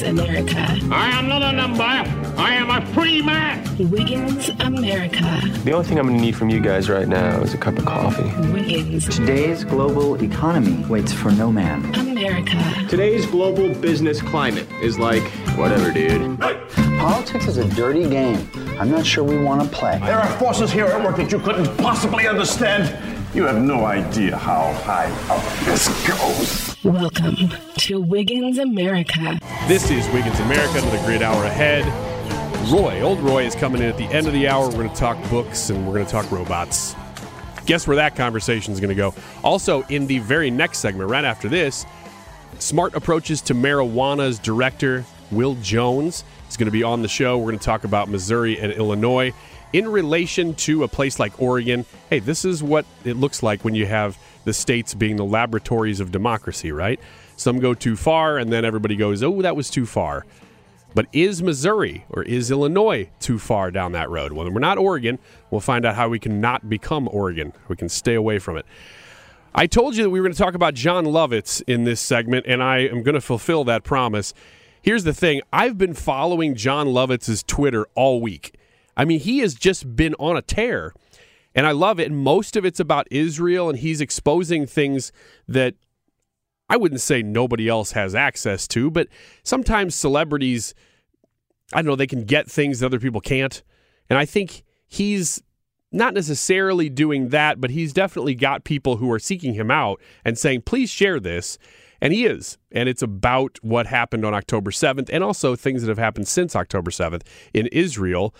Wiggins America. I am not a number. I am a free man. Wiggins America. The only thing I'm going to need from you guys right now is a cup of coffee. Wiggins Today's global economy waits for no man. America. Today's global business climate is like, Whatever, dude. Politics is a dirty game. I'm not sure we want to play. There are forces here at work that you couldn't possibly understand. You have no idea how high up this goes. Welcome to Wiggins America. This is Wiggins America, another great hour ahead. Roy, old Roy, is coming in at the end of the hour. We're going to talk books and we're going to talk robots. Guess where that conversation is going to go? Also, in the very next segment, right after this, Smart Approaches to Marijuana's director, Will Jones, is going to be on the show. We're going to talk about Missouri and Illinois in relation to a place like Oregon. Hey, this is what it looks like when you have the states being the laboratories of democracy, right? Some go too far, and then everybody goes, oh, that was too far. But is Missouri or is Illinois too far down that road? Well, we're not Oregon. We'll find out how we can not become Oregon. We can stay away from it. I told you that we were going to talk about Jon Lovitz in this segment, and I am going to fulfill that promise. Here's the thing I've been following Jon Lovitz's Twitter all week. I mean, he has just been on a tear, and I love it. And most of it's about Israel, and he's exposing things that I wouldn't say nobody else has access to, but sometimes celebrities, I don't know, they can get things that other people can't. And I think he's not necessarily doing that, but he's definitely got people who are seeking him out and saying, please share this. And he is. And it's about what happened on October 7th and also things that have happened since October 7th in Israel.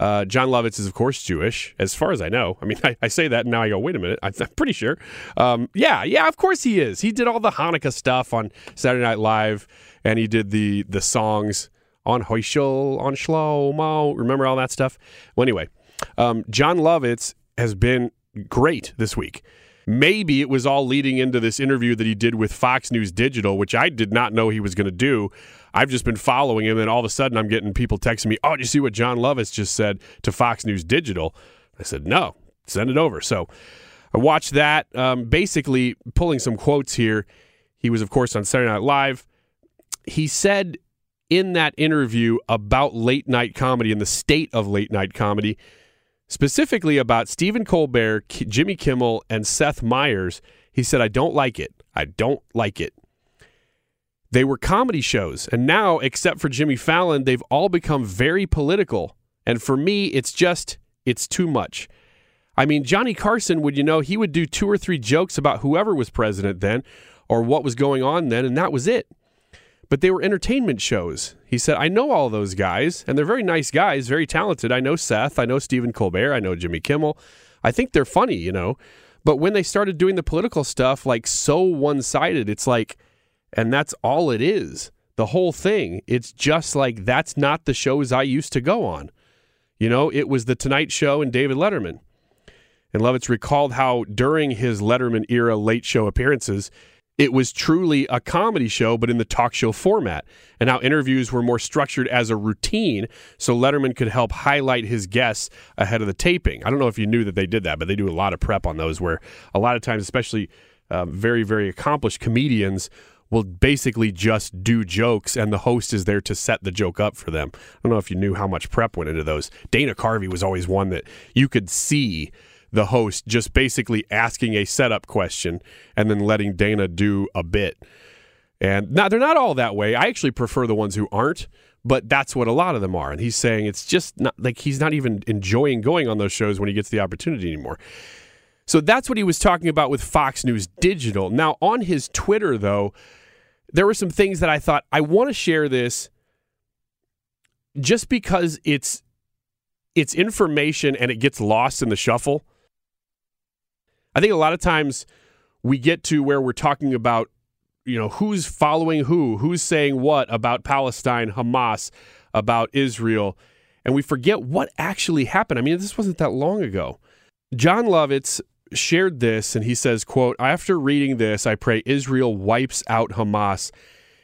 Uh, Jon Lovitz is, of course, Jewish, as far as I know. I mean, I, I say that and now I go, wait a minute. I'm, pretty sure. Um, yeah, yeah, of course he is. He did all the Hanukkah stuff on Saturday Night Live, and he did the the songs on Heuschel, on Shlomo. Remember all that stuff? Well, anyway, um, Jon Lovitz has been great this week. Maybe it was all leading into this interview that he did with Fox News Digital, which I did not know he was going to do. I've just been following him, and all of a sudden I'm getting people texting me, Oh, did you see what Jon Lovitz just said to Fox News Digital? I said, No, send it over. So I watched that. Um, basically, pulling some quotes here. He was, of course, on Saturday Night Live. He said in that interview about late night comedy and the state of late night comedy, specifically about Stephen Colbert, K- Jimmy Kimmel, and Seth Meyers. He said, I don't like it. I don't like it. They were comedy shows, and now, except for Jimmy Fallon, they've all become very political. And for me, it's just, it's too much. I mean, Johnny Carson, would you know, he would do two or three jokes about whoever was president then or what was going on then, and that was it. But they were entertainment shows. He said, I know all those guys, and they're very nice guys, very talented. I know Seth, I know Stephen Colbert, I know Jimmy Kimmel. I think they're funny, you know. But when they started doing the political stuff, like so one sided, it's like, and that's all it is. The whole thing. It's just like, that's not the shows I used to go on. You know, it was The Tonight Show and David Letterman. And Lovitz recalled how during his Letterman era late show appearances, it was truly a comedy show, but in the talk show format, and how interviews were more structured as a routine so Letterman could help highlight his guests ahead of the taping. I don't know if you knew that they did that, but they do a lot of prep on those where a lot of times, especially uh, very, very accomplished comedians will basically just do jokes, and the host is there to set the joke up for them. I don't know if you knew how much prep went into those. Dana Carvey was always one that you could see the host just basically asking a setup question and then letting Dana do a bit. And now they're not all that way. I actually prefer the ones who aren't, but that's what a lot of them are. And he's saying it's just not like he's not even enjoying going on those shows when he gets the opportunity anymore. So that's what he was talking about with Fox News Digital. Now, on his Twitter, though, there were some things that I thought I want to share this just because it's it's information and it gets lost in the shuffle. I think a lot of times we get to where we're talking about you know who's following who, who's saying what about Palestine, Hamas, about Israel, and we forget what actually happened. I mean, this wasn't that long ago. Jon Lovitz shared this and he says, quote, after reading this, I pray Israel wipes out Hamas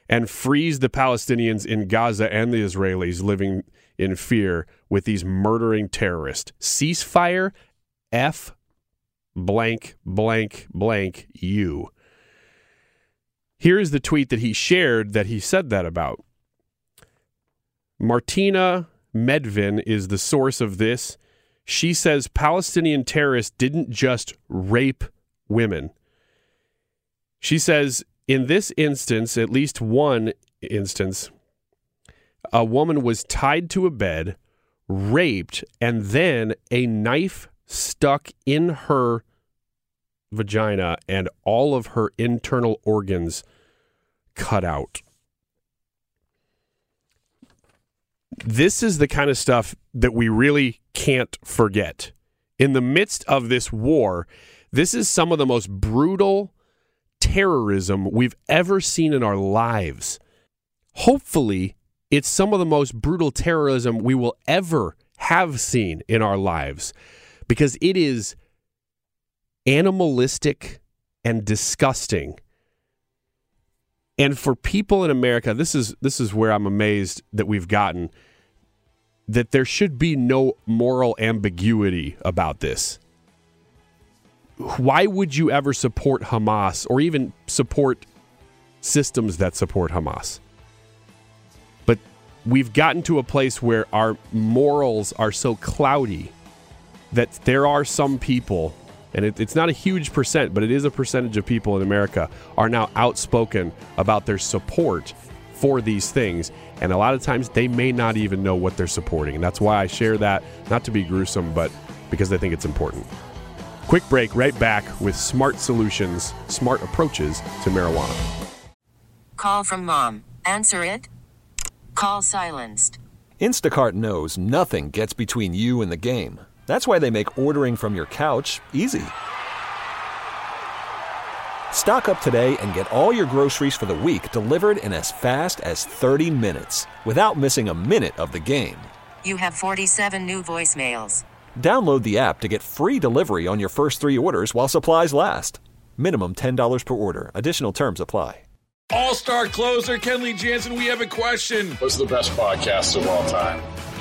and frees the Palestinians in Gaza and the Israelis living in fear with these murdering terrorists. Ceasefire F blank blank blank you. Here's the tweet that he shared that he said that about. Martina Medvin is the source of this. She says Palestinian terrorists didn't just rape women. She says in this instance, at least one instance, a woman was tied to a bed, raped, and then a knife stuck in her vagina and all of her internal organs cut out. This is the kind of stuff that we really can't forget. In the midst of this war, this is some of the most brutal terrorism we've ever seen in our lives. Hopefully, it's some of the most brutal terrorism we will ever have seen in our lives because it is animalistic and disgusting. And for people in America, this is this is where I'm amazed that we've gotten that there should be no moral ambiguity about this. Why would you ever support Hamas or even support systems that support Hamas? But we've gotten to a place where our morals are so cloudy that there are some people, and it, it's not a huge percent, but it is a percentage of people in America, are now outspoken about their support for these things. And a lot of times they may not even know what they're supporting. And that's why I share that, not to be gruesome, but because I think it's important. Quick break, right back with smart solutions, smart approaches to marijuana. Call from mom. Answer it. Call silenced. Instacart knows nothing gets between you and the game. That's why they make ordering from your couch easy. Stock up today and get all your groceries for the week delivered in as fast as 30 minutes without missing a minute of the game. You have 47 new voicemails. Download the app to get free delivery on your first three orders while supplies last. Minimum $10 per order. Additional terms apply. All star closer, Kenley Jansen, we have a question. What's the best podcast of all time?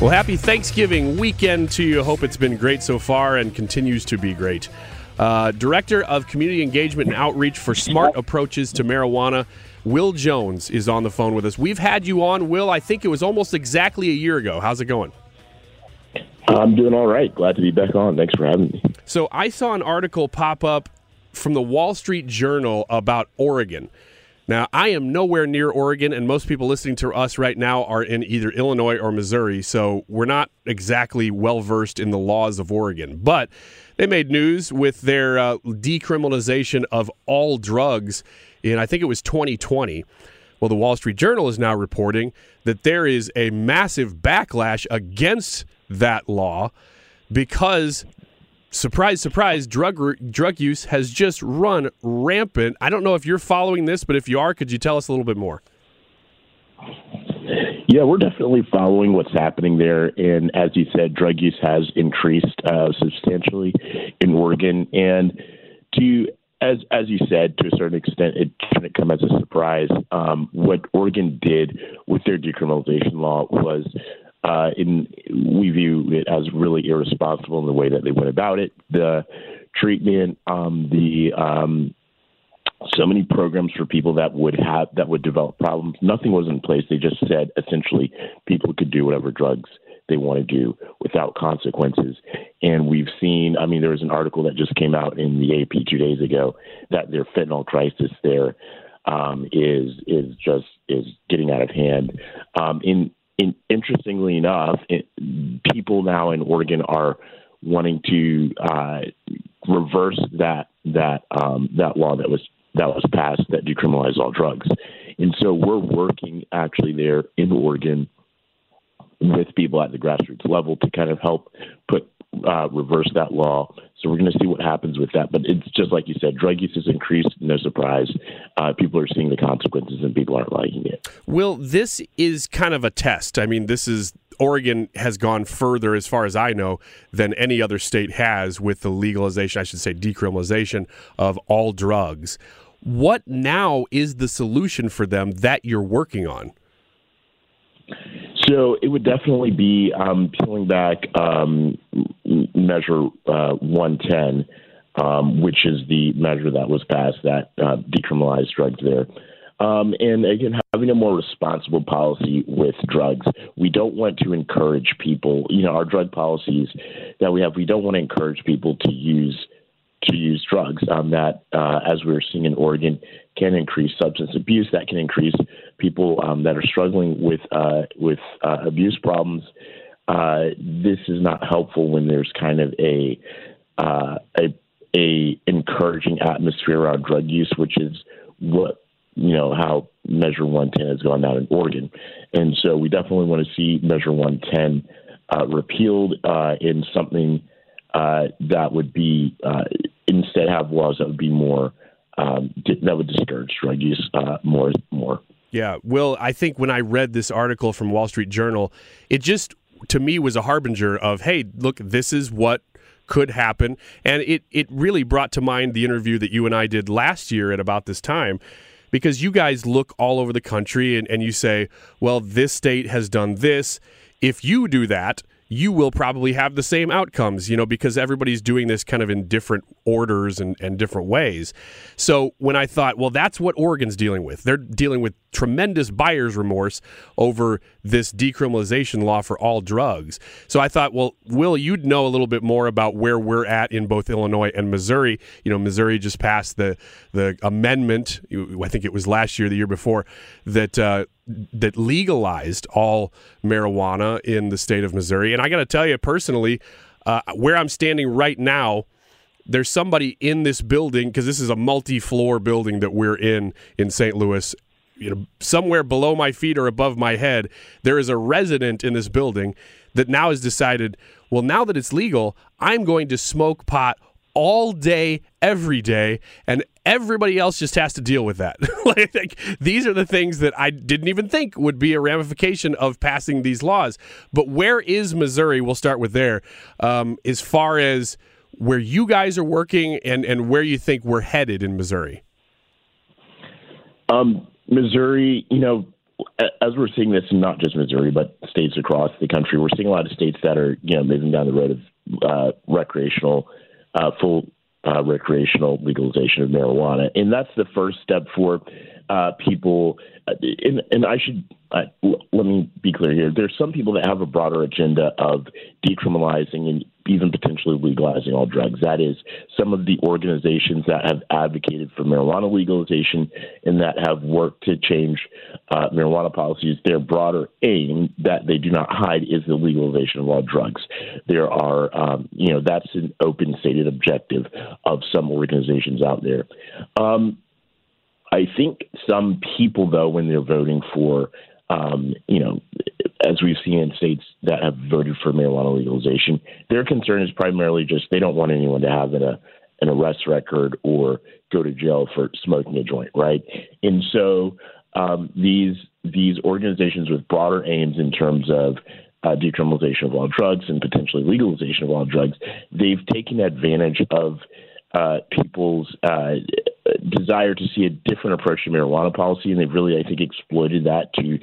Well, happy Thanksgiving weekend to you. Hope it's been great so far and continues to be great. Uh, Director of Community Engagement and Outreach for Smart Approaches to Marijuana, Will Jones, is on the phone with us. We've had you on, Will, I think it was almost exactly a year ago. How's it going? I'm doing all right. Glad to be back on. Thanks for having me. So, I saw an article pop up from the Wall Street Journal about Oregon. Now, I am nowhere near Oregon, and most people listening to us right now are in either Illinois or Missouri, so we're not exactly well versed in the laws of Oregon. But they made news with their uh, decriminalization of all drugs in, I think it was 2020. Well, the Wall Street Journal is now reporting that there is a massive backlash against that law because surprise, surprise, drug drug use has just run rampant. I don't know if you're following this, but if you are, could you tell us a little bit more? Yeah, we're definitely following what's happening there. And as you said, drug use has increased uh, substantially in Oregon. And to as as you said, to a certain extent, it shouldn't come as a surprise. Um, what Oregon did with their decriminalization law was, uh, in we view it as really irresponsible in the way that they went about it. The treatment, um, the um, so many programs for people that would have that would develop problems. Nothing was in place. They just said essentially people could do whatever drugs they want to do without consequences. And we've seen, I mean, there was an article that just came out in the AP two days ago that their fentanyl crisis there um, is is just is getting out of hand. Um, in, in interestingly enough, it, people now in Oregon are wanting to uh, reverse that that um, that law that was that was passed that decriminalized all drugs. And so we're working actually there in Oregon with people at the grassroots level to kind of help put uh, reverse that law. So we're going to see what happens with that. But it's just like you said, drug use has increased. No surprise. Uh, people are seeing the consequences, and people aren't liking it. Well, this is kind of a test. I mean, this is Oregon has gone further, as far as I know, than any other state has with the legalization, I should say, decriminalization of all drugs. What now is the solution for them that you're working on? So it would definitely be um, peeling back um, Measure uh, 110, um, which is the measure that was passed that uh, decriminalized drugs there. Um, and again, having a more responsible policy with drugs. We don't want to encourage people, you know, our drug policies that we have, we don't want to encourage people to use to use drugs. Um, that, uh, as we're seeing in Oregon, can increase substance abuse. That can increase people um, that are struggling with uh, with uh, abuse problems. Uh, this is not helpful when there's kind of a uh, a a encouraging atmosphere around drug use, which is what you know how Measure 110 has gone down in Oregon, and so we definitely want to see Measure 110 uh, repealed uh, in something that would be instead have laws that would be more um, that would discourage drug use uh, more more. Yeah, Will, I think when I read this article from Wall Street Journal, it just to me was a harbinger of, hey, look, this is what could happen, and it it really brought to mind the interview that you and I did last year at about this time. Because you guys look all over the country and, and you say, well, this state has done this. If you do that, you will probably have the same outcomes, you know, because everybody's doing this kind of in different orders and, and different ways. So when I thought, well, that's what Oregon's dealing with, they're dealing with tremendous buyer's remorse over this decriminalization law for all drugs. So I thought, well, Will, you'd know a little bit more about where we're at in both Illinois and Missouri. You know, Missouri just passed the the amendment. I think it was last year, the year before, that uh, that legalized all marijuana in the state of Missouri. And I got to tell you personally, uh, where I'm standing right now there's somebody in this building because this is a multi-floor building that we're in in St. Louis you know, somewhere below my feet or above my head, there is a resident in this building that now has decided, well, now that it's legal, I'm going to smoke pot all day, every day, and everybody else just has to deal with that. like, like, these are the things that I didn't even think would be a ramification of passing these laws. But where is Missouri? We'll start with there. Um, as far as where you guys are working and, and where you think we're headed in Missouri. Um, Missouri, you know, as we're seeing this, not just Missouri, but states across the country, we're seeing a lot of states that are, you know, moving down the road of uh, recreational, uh, full uh, recreational legalization of marijuana, and that's the first step for uh, people. And, and I should uh, let me be clear here. There's some people that have a broader agenda of decriminalizing and even potentially legalizing all drugs. That is, some of the organizations that have advocated for marijuana legalization and that have worked to change uh, marijuana policies, their broader aim that they do not hide is the legalization of all drugs. There are, um, you know, that's an open stated objective of some organizations out there. Um, I think some people, though, when they're voting for um, you know, as we've seen in states that have voted for marijuana legalization, their concern is primarily just they don't want anyone to have an, a, an arrest record or go to jail for smoking a joint, right? And so um, these these organizations with broader aims in terms of uh, decriminalization of all drugs and potentially legalization of all drugs, they've taken advantage of uh, people's uh, desire to see a different approach to marijuana policy, and they've really, I think, exploited that to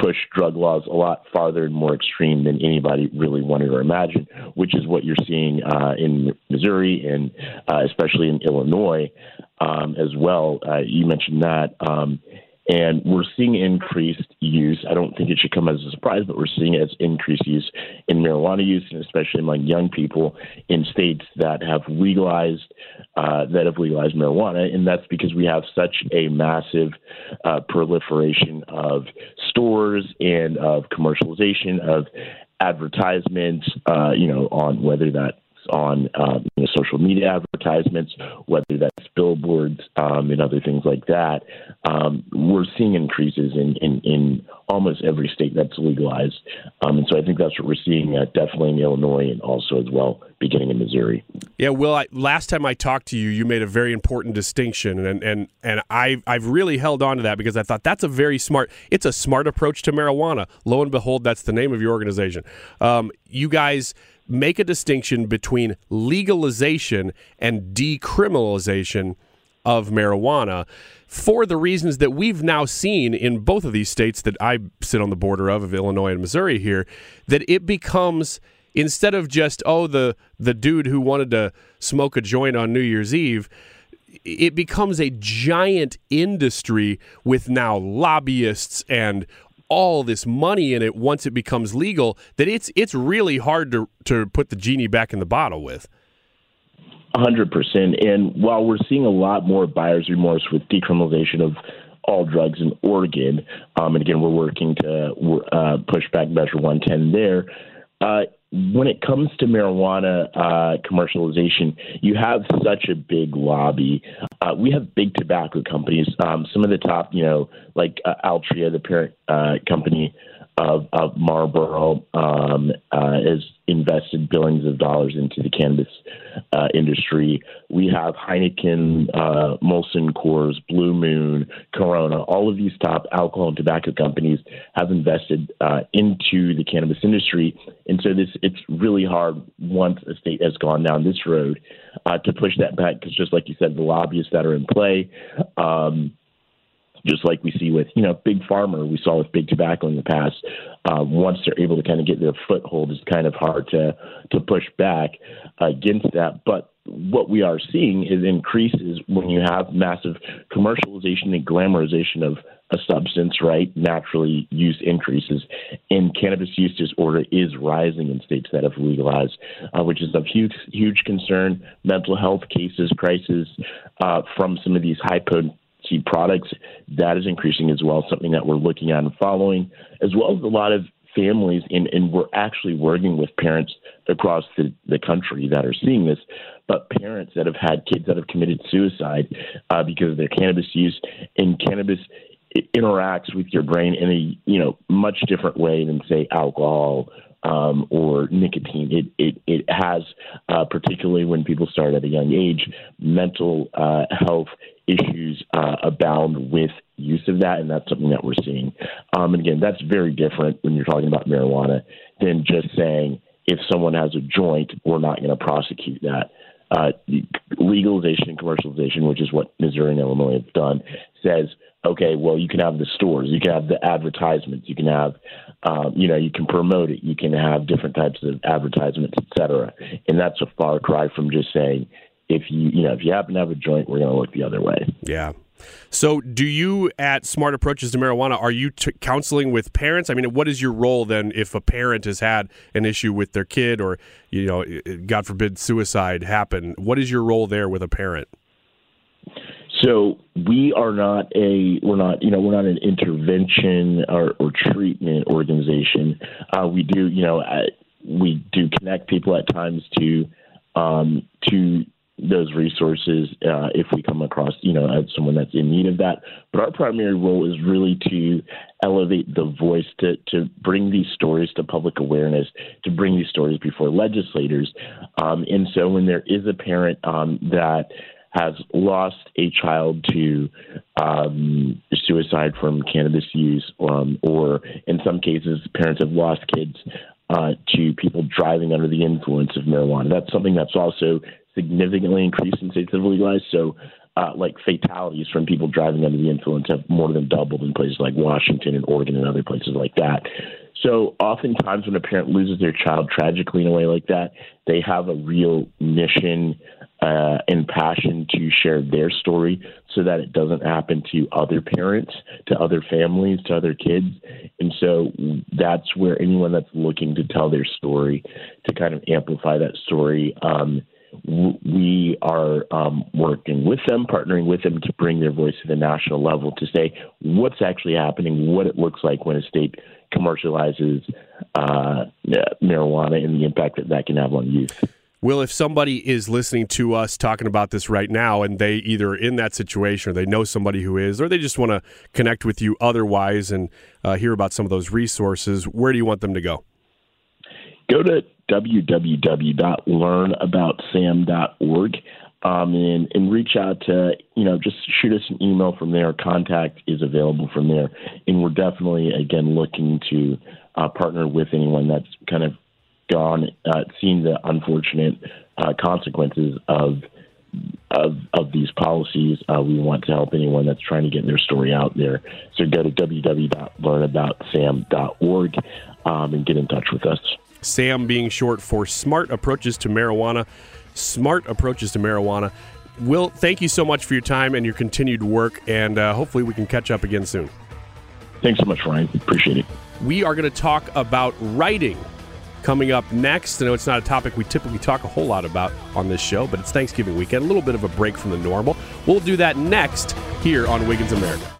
push drug laws a lot farther and more extreme than anybody really wanted or imagined, which is what you're seeing uh, in Missouri and uh, especially in Illinois um, as well. Uh, you mentioned that. Um, and we're seeing increased use. I don't think it should come as a surprise, but we're seeing it as increased use in marijuana use, and especially among young people in states that have legalized uh, that have legalized marijuana, and that's because we have such a massive uh, proliferation of stores and of commercialization of advertisements. Uh, you know, on whether that on um, you know, social media advertisements, whether that's billboards um, and other things like that. Um, we're seeing increases in, in, in, almost every state that's legalized. Um, and so I think that's what we're seeing uh, definitely in Illinois and also as well beginning in Missouri. Yeah, Will, I, last time I talked to you, you made a very important distinction, and and and I I've really held on to that because I thought that's a very smart. It's a smart approach to marijuana. Lo and behold, that's the name of your organization. Um, you guys make a distinction between legalization and decriminalization of marijuana for the reasons that we've now seen in both of these states that I sit on the border of, of Illinois and Missouri here, that it becomes instead of just oh the the dude who wanted to smoke a joint on New Year's Eve, it becomes a giant industry with now lobbyists and all this money in it once it becomes legal that it's it's really hard to to put the genie back in the bottle with. 100%. And while we're seeing a lot more buyer's remorse with decriminalization of all drugs in Oregon, um, and again, we're working to uh, push back Measure 110 there. Uh, when it comes to marijuana uh, commercialization, you have such a big lobby. Uh, we have big tobacco companies. Um, some of the top, you know, like uh, Altria, the parent uh, company of, of Marlboro, um, uh, has invested billions of dollars into the cannabis uh, industry. We have Heineken, uh, Molson Coors, Blue Moon, Corona. All of these top alcohol and tobacco companies have invested uh, into the cannabis industry, and so this it's really hard once a state has gone down this road uh, to push that back because, just like you said, the lobbyists that are in play. Um, just like we see with you know big pharma we saw with big tobacco in the past uh, once they're able to kind of get their foothold it's kind of hard to to push back against that but what we are seeing is increases when you have massive commercialization and glamorization of a substance, right? Naturally, use increases, and cannabis use disorder is rising in states that have legalized, uh, which is of huge, huge concern. Mental health cases, crisis uh, from some of these high potent seed products. That is increasing as well, something that we're looking at and following, as well as a lot of families, and, and we're actually working with parents across the, the country that are seeing this, but parents that have had kids that have committed suicide uh, because of their cannabis use. And cannabis interacts with your brain in a you know much different way than say alcohol um, or nicotine. It it it has, uh, particularly when people start at a young age, mental uh, health issues uh, abound with use of that, and that's something that we're seeing. Um, and again, that's very different when you're talking about marijuana than just saying if someone has a joint, we're not going to prosecute that. Uh, legalization and commercialization, which is what Missouri and Illinois have done, says, okay, well, you can have the stores, you can have the advertisements, you can have, um, you know, you can promote it, you can have different types of advertisements, et cetera. And that's a far cry from just saying, if you you know if you happen to have a joint, we're going to look the other way. Yeah. So, do you at Smart Approaches to Marijuana are you t- counseling with parents? I mean, what is your role then if a parent has had an issue with their kid, or you know, God forbid, suicide happen? What is your role there with a parent? So we are not a we're not you know we're not an intervention or, or treatment organization. Uh, we do you know uh, we do connect people at times to um, to those resources uh, if we come across, you know, someone that's in need of that. But our primary role is really to elevate the voice, to, to bring these stories to public awareness, to bring these stories before legislators. Um, and so when there is a parent um, that has lost a child to um, suicide from cannabis use, um, or in some cases, parents have lost kids uh, to people driving under the influence of marijuana. That's something that's also significantly increased in states that have legalized. So, uh, like fatalities from people driving under the influence have more than doubled in places like Washington and Oregon and other places like that. So, oftentimes, when a parent loses their child tragically in a way like that, they have a real mission uh, and passion to share their story so that it doesn't happen to other parents, to other families, to other kids. And so that's where anyone that's looking to tell their story, to kind of amplify that story, um, we are um, working with them, partnering with them to bring their voice to the national level to say what's actually happening, what it looks like when a state commercializes uh, marijuana and the impact that that can have on youth. Will, if somebody is listening to us talking about this right now and they either in that situation or they know somebody who is, or they just want to connect with you otherwise and uh, hear about some of those resources, where do you want them to go? Go to www.learnaboutsam.org um, and, and reach out to, you know, just shoot us an email from there. Contact is available from there. And we're definitely, again, looking to uh, partner with anyone that's kind of gone, uh, seen the unfortunate uh, consequences of of of these policies. Uh, we want to help anyone that's trying to get their story out there. So go to www.learnaboutsam.org um, and get in touch with us. SAM being short for Smart Approaches to Marijuana. Smart Approaches to Marijuana. Will, thank you so much for your time and your continued work, and uh, hopefully we can catch up again soon. Thanks so much, Ryan. Appreciate it. We are going to talk about writing coming up next. I know it's not a topic we typically talk a whole lot about on this show, but it's Thanksgiving weekend, a little bit of a break from the normal. We'll do that next here on Wiggins America.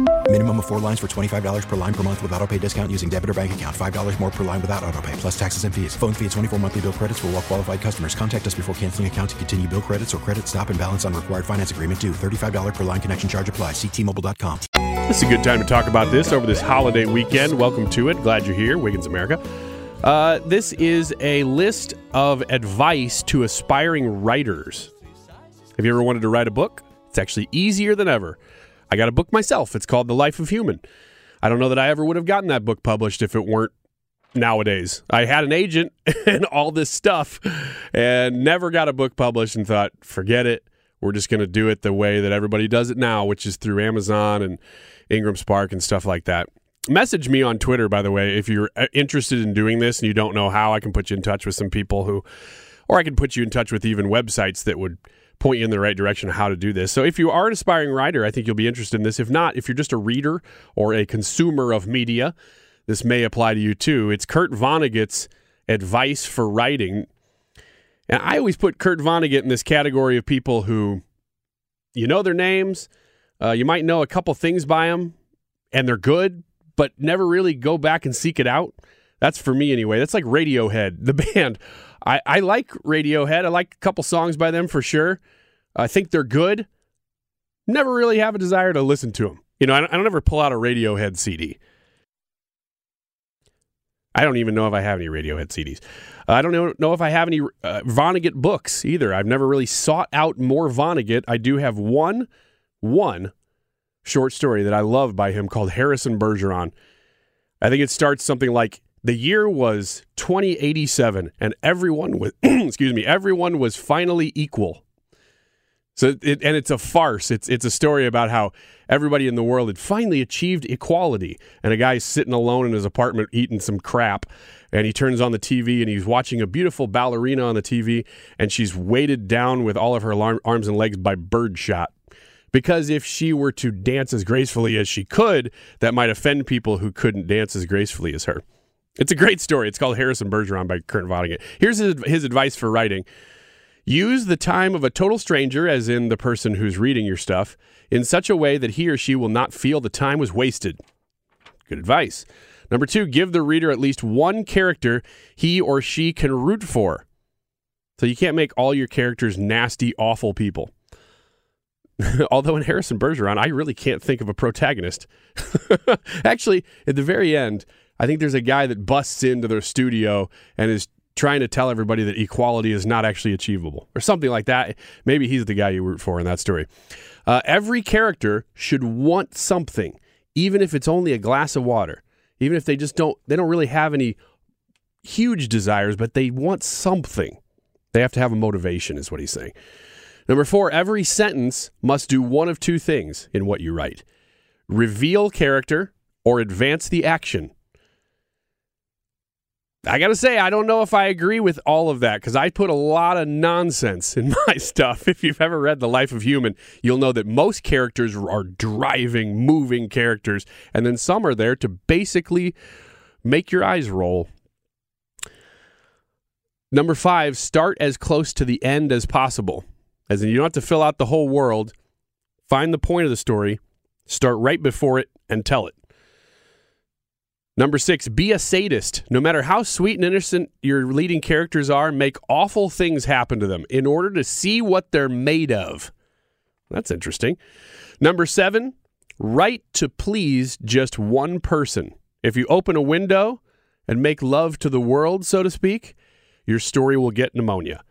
Minimum of four lines for $25 per line per month with auto pay discount using debit or bank account. $5 more per line without auto pay, plus taxes and fees. Phone fee at 24 monthly bill credits for all well qualified customers. Contact us before canceling account to continue bill credits or credit stop and balance on required finance agreement due. $35 per line connection charge apply. Ctmobile.com. It's a good time to talk about this over this holiday weekend. Welcome to it. Glad you're here, Wiggins America. Uh, this is a list of advice to aspiring writers. Have you ever wanted to write a book? It's actually easier than ever. I got a book myself. It's called The Life of Human. I don't know that I ever would have gotten that book published if it weren't nowadays. I had an agent and all this stuff and never got a book published and thought, forget it. We're just going to do it the way that everybody does it now, which is through Amazon and Ingram Spark and stuff like that. Message me on Twitter, by the way, if you're uh, interested in doing this and you don't know how. I can put you in touch with some people who, or I can put you in touch with even websites that would point you in the right direction of how to do this. So if you are an aspiring writer, I think you'll be interested in this. If not, if you're just a reader or a consumer of media, this may apply to you too. It's Kurt Vonnegut's advice for writing. And I always put Kurt Vonnegut in this category of people who you know their names, uh, you might know a couple things by them, and they're good, but never really go back and seek it out. That's for me anyway. That's like Radiohead, the band. I, I like Radiohead. I like a couple songs by them for sure. I think they're good. Never really have a desire to listen to them. You know, I don't, I don't ever pull out a Radiohead CD. I don't even know if I have any Radiohead CDs. Uh, I don't know, know if I have any uh, Vonnegut books either. I've never really sought out more Vonnegut. I do have one, one short story that I love by him called Harrison Bergeron. I think it starts something like the year was 2087 and everyone was excuse me, everyone was finally equal. So it, and it's a farce. It's it's a story about how everybody in the world had finally achieved equality, and a guy's sitting alone in his apartment eating some crap, and he turns on the TV and he's watching a beautiful ballerina on the TV, and she's weighted down with all of her arms and legs by birdshot. Because if she were to dance as gracefully as she could, that might offend people who couldn't dance as gracefully as her. It's a great story. It's called Harrison Bergeron by Kurt Vonnegut. Here's his, his advice for writing. Use the time of a total stranger, as in the person who's reading your stuff, in such a way that he or she will not feel the time was wasted. Good advice. Number two, give the reader at least one character he or she can root for. So you can't make all your characters nasty, awful people. Although in Harrison Bergeron, I really can't think of a protagonist. Actually, at the very end, I think there's a guy that busts into their studio and is trying to tell everybody that equality is not actually achievable or something like that. Maybe he's the guy you root for in that story. Uh, every character should want something, even if it's only a glass of water, even if they just don't, they don't really have any huge desires, but they want something. They have to have a motivation, is what he's saying. Number four, every sentence must do one of two things in what you write reveal character or advance the action. I got to say, I don't know if I agree with all of that because I put a lot of nonsense in my stuff. If you've ever read The Life of Human, you'll know that most characters are driving, moving characters, and then some are there to basically make your eyes roll. Number five, start as close to the end as possible. As in, you don't have to fill out the whole world. Find the point of the story, start right before it, and tell it. Number six, be a sadist. No matter how sweet and innocent your leading characters are, make awful things happen to them in order to see what they're made of. That's interesting. Number seven, write to please just one person. If you open a window and make love to the world, so to speak, your story will get pneumonia.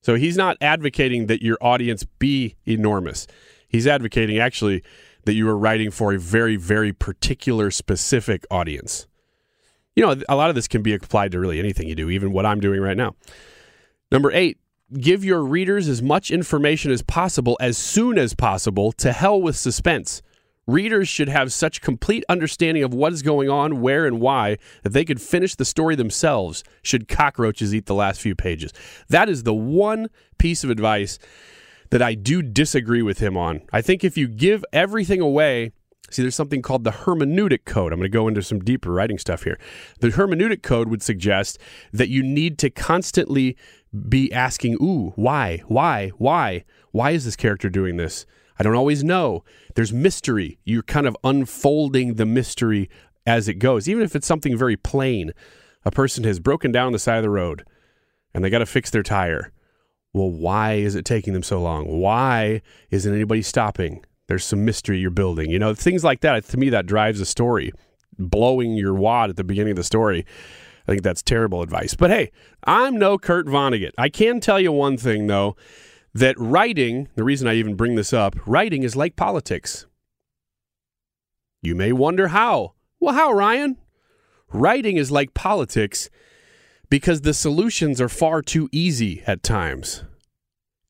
So he's not advocating that your audience be enormous. He's advocating actually that you were writing for a very, very particular, specific audience. You know, a lot of this can be applied to really anything you do, even what I'm doing right now. Number eight, give your readers as much information as possible as soon as possible to hell with suspense. Readers should have such complete understanding of what is going on, where, and why that they could finish the story themselves should cockroaches eat the last few pages. That is the one piece of advice that I do disagree with him on. I think if you give everything away, see, there's something called the hermeneutic code. I'm going to go into some deeper writing stuff here. The hermeneutic code would suggest that you need to constantly be asking, ooh, why, why, why? Why is this character doing this? I don't always know. There's mystery. You're kind of unfolding the mystery as it goes, even if it's something very plain. A person has broken down the side of the road and they got to fix their tire. Well, why is it taking them so long? Why isn't anybody stopping? There's some mystery you're building. You know, things like that. To me, that drives a story. Blowing your wad at the beginning of the story. I think that's terrible advice. But hey, I'm no Kurt Vonnegut. I can tell you one thing, though that writing, the reason I even bring this up, writing is like politics. You may wonder how. Well, how, Ryan? Writing is like politics because the solutions are far too easy at times.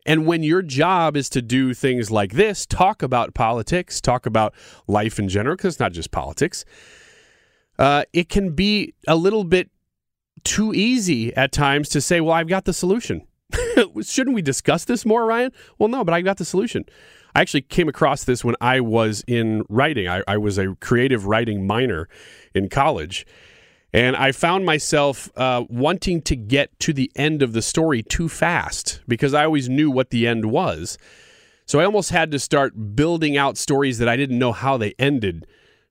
And when your job is to do things like this, talk about politics, talk about life in general, because it's not just politics, uh, it can be a little bit too easy at times to say, well, I've got the solution. Shouldn't we discuss this more, Ryan? Well, no, but I got the solution. I actually came across this when I was in writing. I, I was a creative writing minor in college. And I found myself uh, wanting to get to the end of the story too fast because I always knew what the end was. So I almost had to start building out stories that I didn't know how they ended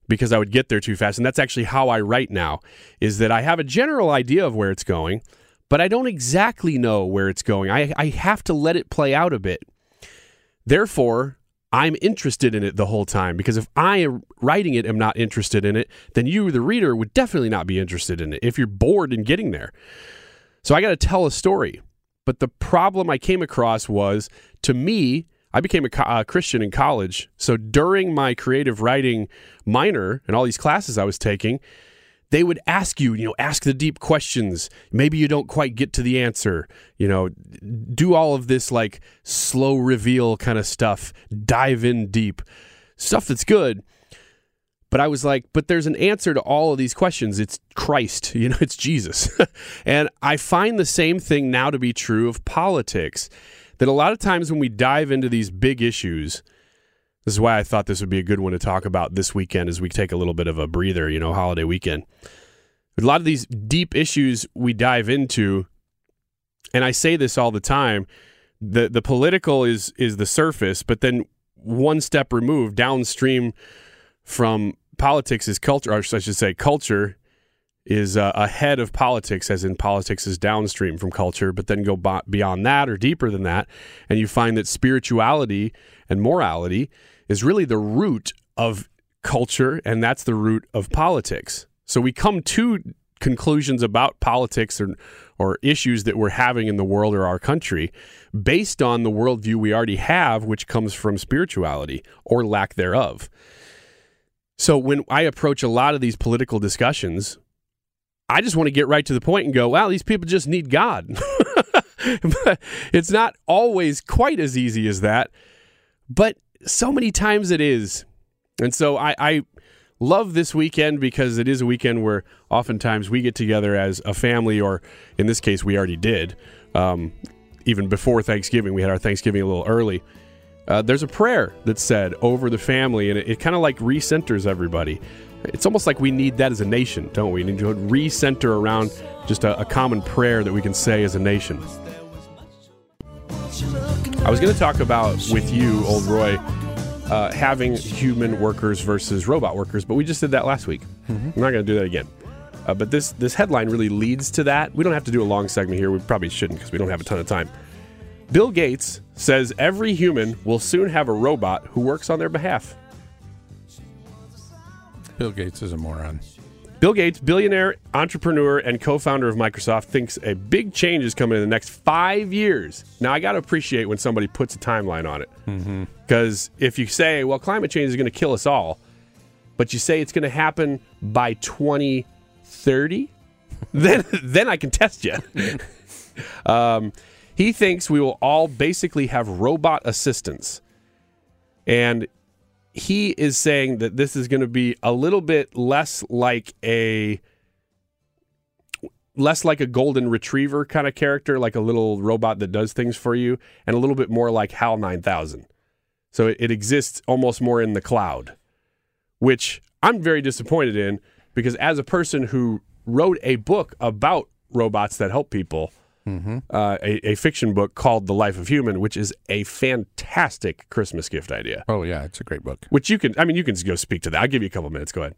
because I would get there too fast. And that's actually how I write now is that I have a general idea of where it's going but I don't exactly know where it's going. I, I have to let it play out a bit. Therefore, I'm interested in it the whole time because if I am writing it am not interested in it, then you, the reader, would definitely not be interested in it if you're bored in getting there. So I got to tell a story. But the problem I came across was to me, I became a Christian in college. So during my creative writing minor and all these classes I was taking, they would ask you, you know, ask the deep questions. Maybe you don't quite get to the answer, you know, do all of this like slow reveal kind of stuff, dive in deep, stuff that's good. But I was like, but there's an answer to all of these questions. It's Christ, you know, it's Jesus. and I find the same thing now to be true of politics. That a lot of times when we dive into these big issues, this is why I thought this would be a good one to talk about this weekend as we take a little bit of a breather, you know, holiday weekend. A lot of these deep issues we dive into, and I say this all the time, the the political is is the surface, but then one step removed downstream from politics is culture, or I should say culture is uh, ahead of politics, as in politics is downstream from culture, but then go beyond that or deeper than that, and you find that spirituality and morality is really the root of culture, and that's the root of politics. So we come to conclusions about politics or, or issues that we're having in the world or our country based on the worldview we already have, which comes from spirituality or lack thereof. So when I approach a lot of these political discussions, I just want to get right to the point and go, wow, these people just need God. but it's not always quite as easy as that. But so many times it is. And so I, I love this weekend because it is a weekend where oftentimes we get together as a family, or in this case, we already did. Um, even before Thanksgiving, we had our Thanksgiving a little early. Uh, there's a prayer that's said over the family, and it, it kind of like recenters everybody. It's almost like we need that as a nation, don't we? We need to recenter around just a, a common prayer that we can say as a nation. I was going to talk about with you, old Roy, uh, having human workers versus robot workers, but we just did that last week. Mm-hmm. We're not going to do that again. Uh, but this this headline really leads to that. We don't have to do a long segment here. We probably shouldn't because we don't have a ton of time. Bill Gates says every human will soon have a robot who works on their behalf. Bill Gates is a moron. Bill Gates, billionaire, entrepreneur, and co founder of Microsoft, thinks a big change is coming in the next five years. Now, I got to appreciate when somebody puts a timeline on it. Because mm-hmm. if you say, well, climate change is going to kill us all, but you say it's going to happen by 2030, then, then I can test you. um, he thinks we will all basically have robot assistants. And he is saying that this is going to be a little bit less like a less like a golden retriever kind of character, like a little robot that does things for you, and a little bit more like HAL 9000. So it, it exists almost more in the cloud, which I'm very disappointed in because as a person who wrote a book about robots that help people, mm-hmm. uh, a, a, fiction book called The Life of Human, which is a fantastic Christmas gift idea. Oh yeah, it's a great book. Which you can, I mean, you can go speak to that. I'll give you a couple minutes. Go ahead.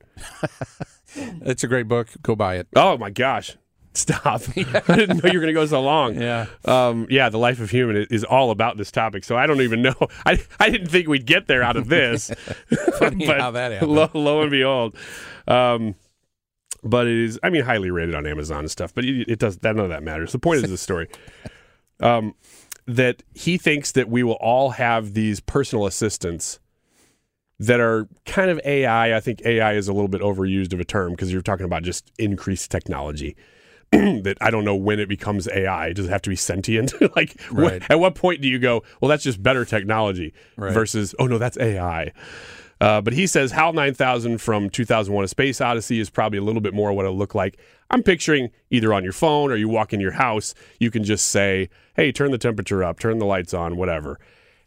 it's a great book. Go buy it. Oh my gosh. Stop. I didn't know you were going to go so long. Yeah. Um, yeah, The Life of Human is all about this topic. So I don't even know. I, I didn't think we'd get there out of this. Funny but how that happened. Lo, lo and behold. Um, but it is i mean highly rated on amazon and stuff but it, it does that none of that matters the point is the story um, that he thinks that we will all have these personal assistants that are kind of ai i think ai is a little bit overused of a term because you're talking about just increased technology that I don't know when it becomes AI. Does it have to be sentient? like, right. at what point do you go, well, that's just better technology right. versus, oh no, that's AI? Uh, but he says HAL 9000 from 2001 A Space Odyssey is probably a little bit more what it'll look like. I'm picturing either on your phone or you walk in your house, you can just say, hey, turn the temperature up, turn the lights on, whatever.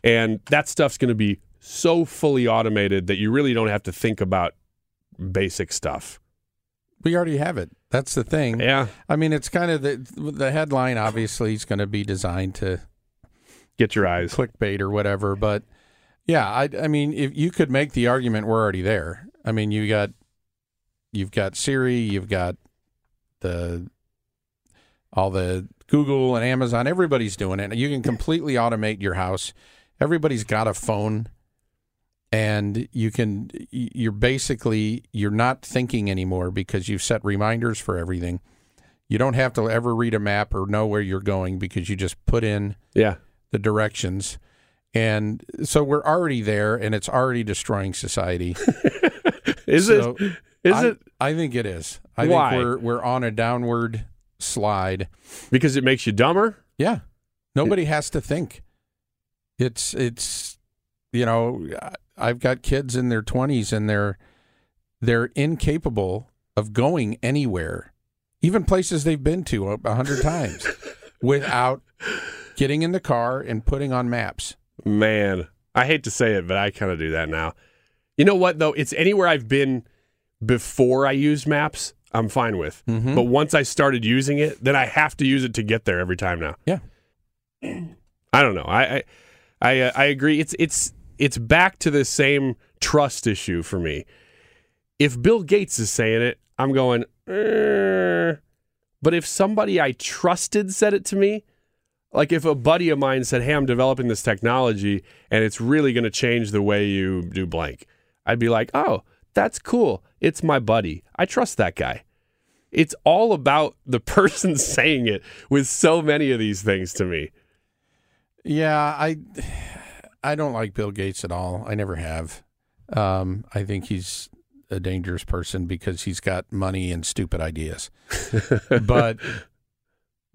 And that stuff's going to be so fully automated that you really don't have to think about basic stuff. We already have it. That's the thing. Yeah. I mean, it's kind of the the headline. Obviously, is going to be designed to get your eyes clickbait or whatever. But yeah, I, I mean, if you could make the argument, we're already there. I mean, you got you've got Siri, you've got the all the Google and Amazon. Everybody's doing it. You can completely automate your house. Everybody's got a phone, and you can. You're basically you're not thinking anymore because you've set reminders for everything. You don't have to ever read a map or know where you're going because you just put in yeah the directions and so we're already there, and it's already destroying society. is so it? Is I, it? I think it is. I Why? think we're we're on a downward slide because it makes you dumber. Yeah, nobody has to think. It's it's you know I've got kids in their twenties and they're they're incapable of going anywhere, even places they've been to a hundred times, without getting in the car and putting on maps. Man, I hate to say it, but I kind of do that now. You know what though? It's anywhere I've been before I used maps, I'm fine with. Mm-hmm. But once I started using it, then I have to use it to get there every time now. Yeah. I don't know. I I I, uh, I agree. It's it's it's back to the same trust issue for me. If Bill Gates is saying it, I'm going. eh. but if somebody I trusted said it to me, like if a buddy of mine said, "Hey, I'm developing this technology and it's really going to change the way you do blank," I'd be like, "Oh, that's cool. It's my buddy. I trust that guy." It's all about the person saying it with so many of these things to me. Yeah, I I don't like Bill Gates at all. I never have. Um, I think he's a dangerous person because he's got money and stupid ideas. but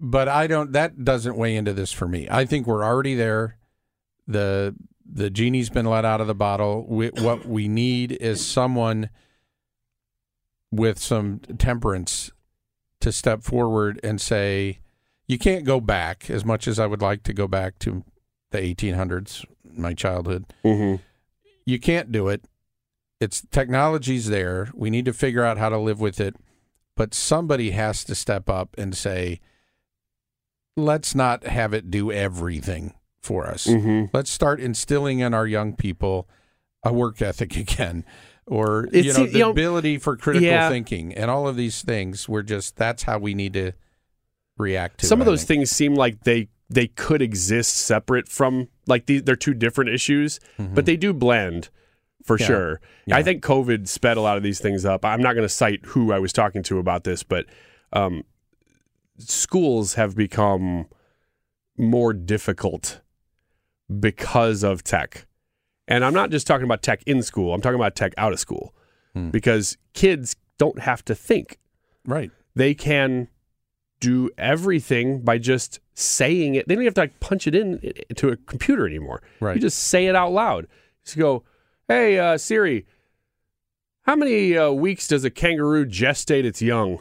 but I don't that doesn't weigh into this for me. I think we're already there. The the genie's been let out of the bottle. We, what we need is someone with some temperance to step forward and say, you can't go back as much as I would like to go back to the 1800s, my childhood. Mm-hmm. You can't do it. It's technology's there. We need to figure out how to live with it. But somebody has to step up and say, let's not have it do everything for us. Mm-hmm. Let's start instilling in our young people a work ethic again or It's- you know the you know, ability for critical yeah. thinking and all of these things we're just that's how we need to react to Some it, of I those think. things seem like they they could exist separate from like the, they're two different issues, but they do blend for Mm-hmm. Yeah. sure. Yeah. I think COVID sped a lot of these things up. I'm not going to cite who I was talking to about this, but um, schools have become more difficult because of tech. And I'm not just talking about tech in school, I'm talking about tech out of school Hmm. because kids don't have to think. right They can do everything by just saying it. They don't have to like punch it in to a computer anymore. Right. You just say it out loud. Just go, hey, uh, Siri, how many uh, weeks does a kangaroo gestate its young?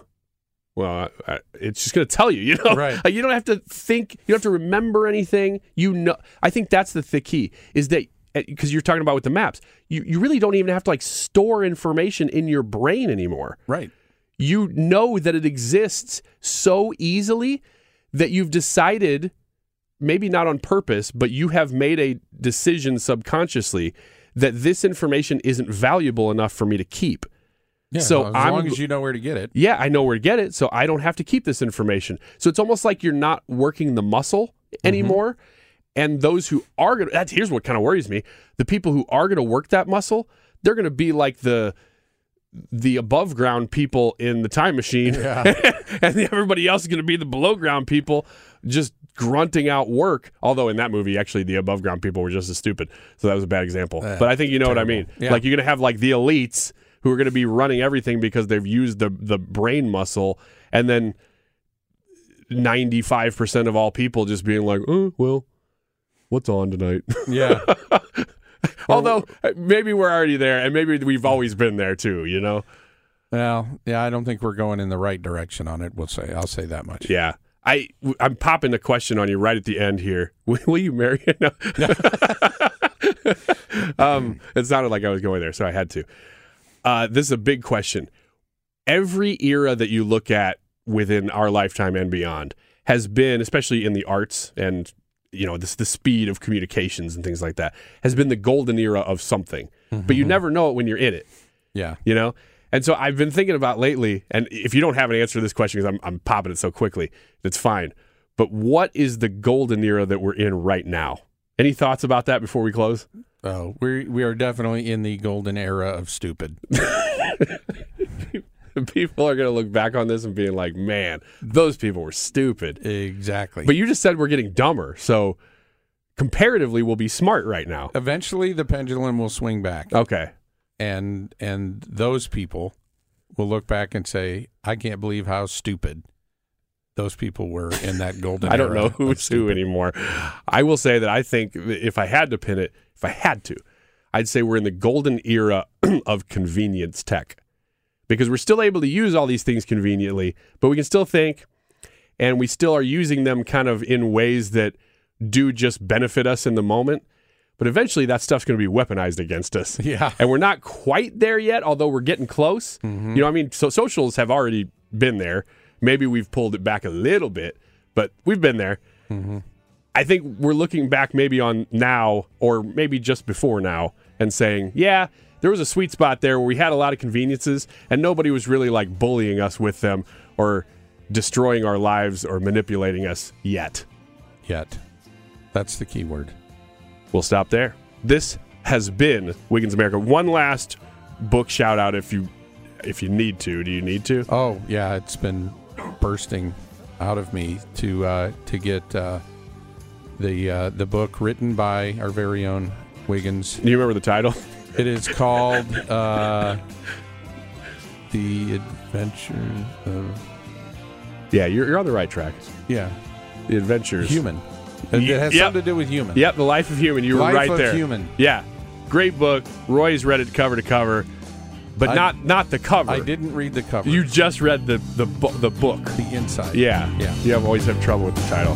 Well, I, I, it's just going to tell you, you know. Right. You don't have to think. You don't have to remember anything. You know. I think that's the, the key is that eh, because you're talking about with the maps, you you really don't even have to like store information in your brain anymore right you know that it exists so easily that you've decided maybe not on purpose but you have made a decision subconsciously that this information isn't valuable enough for me to keep yeah, so as I'm- long as you know where to get it. Yeah i know where to get it so i don't have to keep this information. So it's almost like you're not working the muscle anymore and those who are going to that's here's what kind of worries me. The people who are going to work that muscle they're going to be like the the above ground people in the time machine. And everybody else is going to be the below ground people just grunting out work. Although in that movie actually the above ground people were just as stupid. So that was a bad example. Uh, but i think you know what i mean. Yeah. like you're going to have like the elites who are going to be running everything because they've used the the brain muscle and then 95% of all people just being like oh well what's on tonight yeah although uh, maybe we're already there and maybe we've always been there too you know well yeah i don't think we're going in the right direction on it we'll say i'll say that much Yeah. I, I'm popping a question on you right at the end here. Will, will you marry? No. um, it sounded like I was going there, so I had to. Uh, this is a big question. Every era that you look at within our lifetime and beyond has been, especially in the arts and you know this the speed of communications and things like that, has been the golden era of something. But you never know it when you're in it. Yeah. You know? And so i've been thinking about lately and if you don't have an answer to this question because I'm, I'm popping it so quickly that's fine. But what is the golden era that we're in right now? Any thoughts about that before we close Uh, oh we we are definitely in the golden era of stupid. People are going to look back on this and being like man those people were stupid. Exactly. But you just said we're getting dumber so comparatively we'll be smart right now. Eventually the pendulum will swing back. Okay. And and those people will look back and say i can't believe how stupid those people were in that golden I don't know who's who anymore. I will say that I think if I had to pin it, if I had to, I'd say we're in the golden era of convenience tech because we're still able to use all these things conveniently, but we can still think and we still are using them kind of in ways that do just benefit us in the moment. But eventually that stuff's going to be weaponized against us. Yeah. And we're not quite there yet, although we're getting close. Mm-hmm. You know, I mean, so socials have already been there. Maybe we've pulled it back a little bit, but we've been there. Mm-hmm. I think we're looking back maybe on now or maybe just before now and saying, yeah, there was a sweet spot there where we had a lot of conveniences and nobody was really like bullying us with them or destroying our lives or manipulating us yet. Yet. That's the key word. We'll stop there. This has been Wiggins America. One last book shout out if you if you need to. Do you need to? Oh yeah, it's been bursting out of me to uh, to get uh, the uh, the book written by our very own Wiggins. Do you remember the title? It is called uh, "The Adventures of." Yeah, you're, you're on the right track. Yeah, The Adventures. human. It, it has Yep. something to do with human. Yep, The Life of Human. You were right of there. Human. Yeah. Great book. Roy's read it cover to cover, but I- not not the cover. I didn't read the cover. You just read the the, bu- the book. the inside. Yeah. Yeah. You have always have trouble with the title.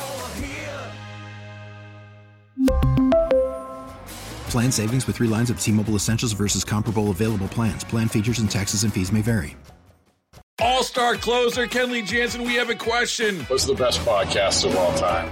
Plan savings with three lines of T Mobile Essentials versus comparable available plans. Plan features and taxes and fees may vary. All star closer Kenley Jansen, we have a question. What's the best podcast of all time?